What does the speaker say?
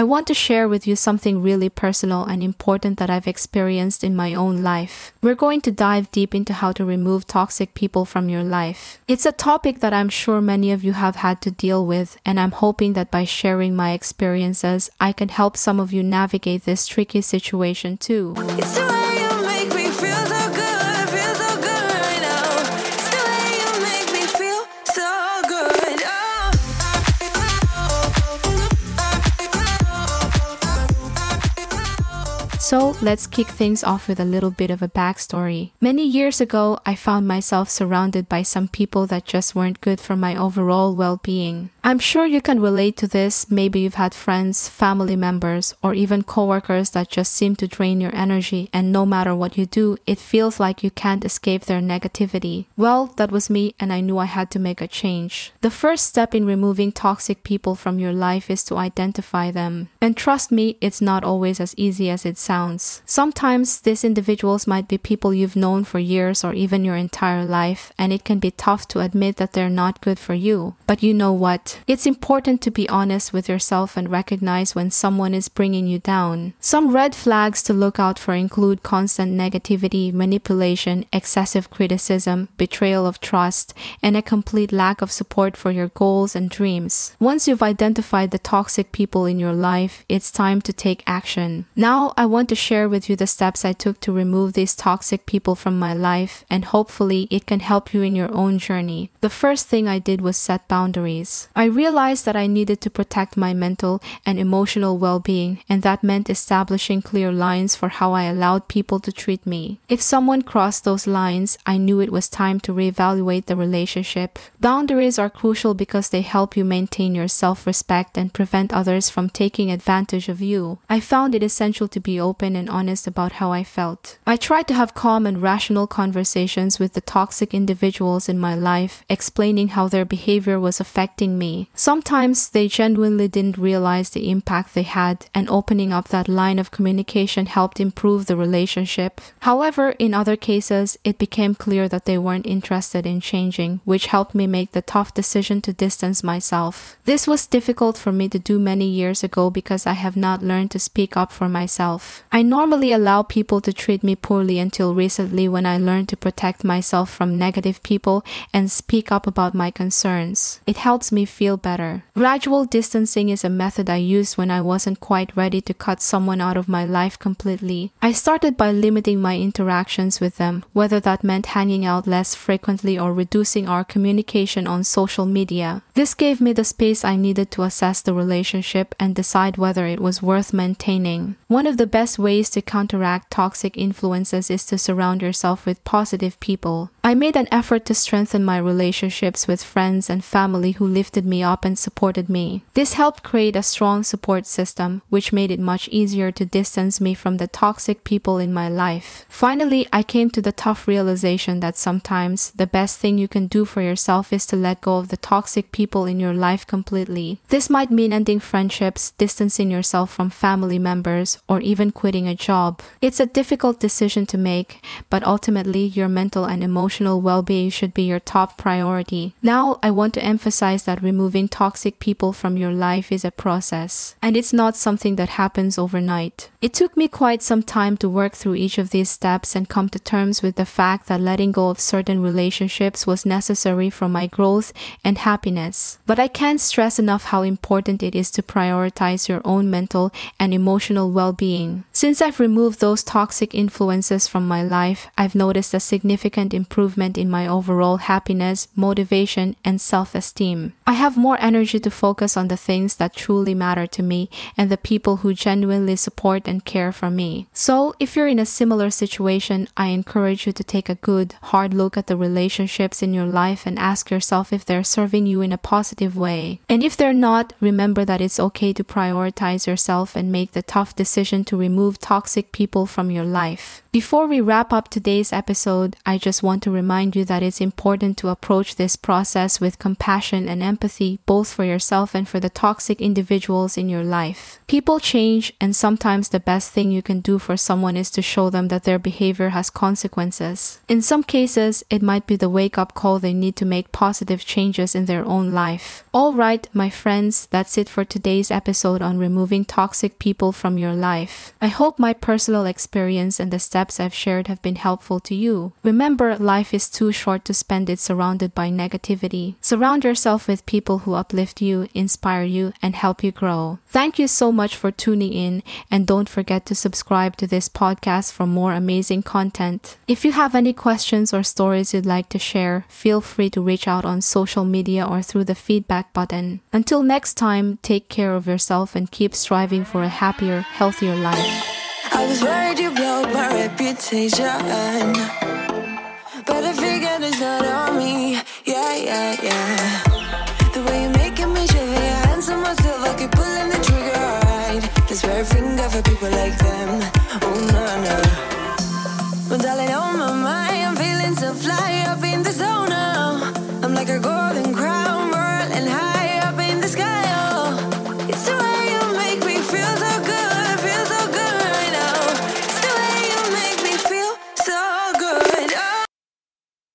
I want to share with you something really personal and important that I've experienced in my own life. We're going to dive deep into how to remove toxic people from your life. It's a topic that I'm sure many of you have had to deal with, and I'm hoping that by sharing my experiences, I can help some of you navigate this tricky situation too. So let's kick things off with a little bit of a backstory. Many years ago, I found myself surrounded by some people that just weren't good for my overall well being. I'm sure you can relate to this. Maybe you've had friends, family members, or even coworkers that just seem to drain your energy, and no matter what you do, it feels like you can't escape their negativity. Well, that was me, and I knew I had to make a change. The first step in removing toxic people from your life is to identify them. And trust me, it's not always as easy as it sounds. Sometimes these individuals might be people you've known for years or even your entire life, and it can be tough to admit that they're not good for you. But you know what? It's important to be honest with yourself and recognize when someone is bringing you down. Some red flags to look out for include constant negativity, manipulation, excessive criticism, betrayal of trust, and a complete lack of support for your goals and dreams. Once you've identified the toxic people in your life, it's time to take action. Now, I want to share with you the steps I took to remove these toxic people from my life, and hopefully, it can help you in your own journey. The first thing I did was set boundaries. I realized that I needed to protect my mental and emotional well being, and that meant establishing clear lines for how I allowed people to treat me. If someone crossed those lines, I knew it was time to reevaluate the relationship. Boundaries are crucial because they help you maintain your self respect and prevent others from taking advantage of you. I found it essential to be open and honest about how I felt. I tried to have calm and rational conversations with the toxic individuals in my life, explaining how their behavior was affecting me. Sometimes they genuinely didn't realize the impact they had, and opening up that line of communication helped improve the relationship. However, in other cases, it became clear that they weren't interested in changing, which helped me make the tough decision to distance myself. This was difficult for me to do many years ago because I have not learned to speak up for myself. I normally allow people to treat me poorly until recently when I learned to protect myself from negative people and speak up about my concerns. It helps me feel better. Gradual distancing is a method I used when I wasn't quite ready to cut someone out of my life completely. I started by limiting my interactions with them, whether that meant hanging out less frequently or reducing our communication on social media. This gave me the space I needed to assess the relationship and decide whether it was worth maintaining. One of the best ways to counteract toxic influences is to surround yourself with positive people. I made an effort to strengthen my relationships with friends and family who lifted me up and supported me. This helped create a strong support system, which made it much easier to distance me from the toxic people in my life. Finally, I came to the tough realization that sometimes the best thing you can do for yourself is to let go of the toxic people in your life completely. This might mean ending friendships, distancing yourself from family members, or even quitting a job. It's a difficult decision to make, but ultimately, your mental and emotional well being should be your top priority. Now, I want to emphasize that removing toxic people from your life is a process, and it's not something that happens overnight. It took me quite some time to work through each of these steps and come to terms with the fact that letting go of certain relationships was necessary for my growth and happiness. But I can't stress enough how important it is to prioritize your own mental and emotional well being. Since I've removed those toxic influences from my life, I've noticed a significant improvement in my overall happiness, motivation, and self esteem. I have more energy to focus on the things that truly matter to me and the people who genuinely support and care for me. So, if you're in a similar situation, I encourage you to take a good, hard look at the relationships in your life and ask yourself if they're serving you in a positive way. And if they're not, remember that it's okay to prioritize yourself and make the tough decision to remove toxic people from your life. Before we wrap up today's episode, I just want to to remind you that it's important to approach this process with compassion and empathy, both for yourself and for the toxic individuals in your life. People change, and sometimes the best thing you can do for someone is to show them that their behavior has consequences. In some cases, it might be the wake up call they need to make positive changes in their own life. All right, my friends, that's it for today's episode on removing toxic people from your life. I hope my personal experience and the steps I've shared have been helpful to you. Remember, life is too short to spend it surrounded by negativity. Surround yourself with people who uplift you, inspire you, and help you grow. Thank you so much for tuning in, and don't forget to subscribe to this podcast for more amazing content. If you have any questions or stories you'd like to share, feel free to reach out on social media or through the feedback button. Until next time, take care of yourself and keep striving for a happier, healthier life. I was worried you blowed my reputation. But I figured it's not on me. Yeah, yeah, yeah. The way you're making me shiver, your hands on myself, I keep pulling the trigger. Alright, this very finger for people like them. Oh, no, no. But darling, on my mind, I'm feeling so fly.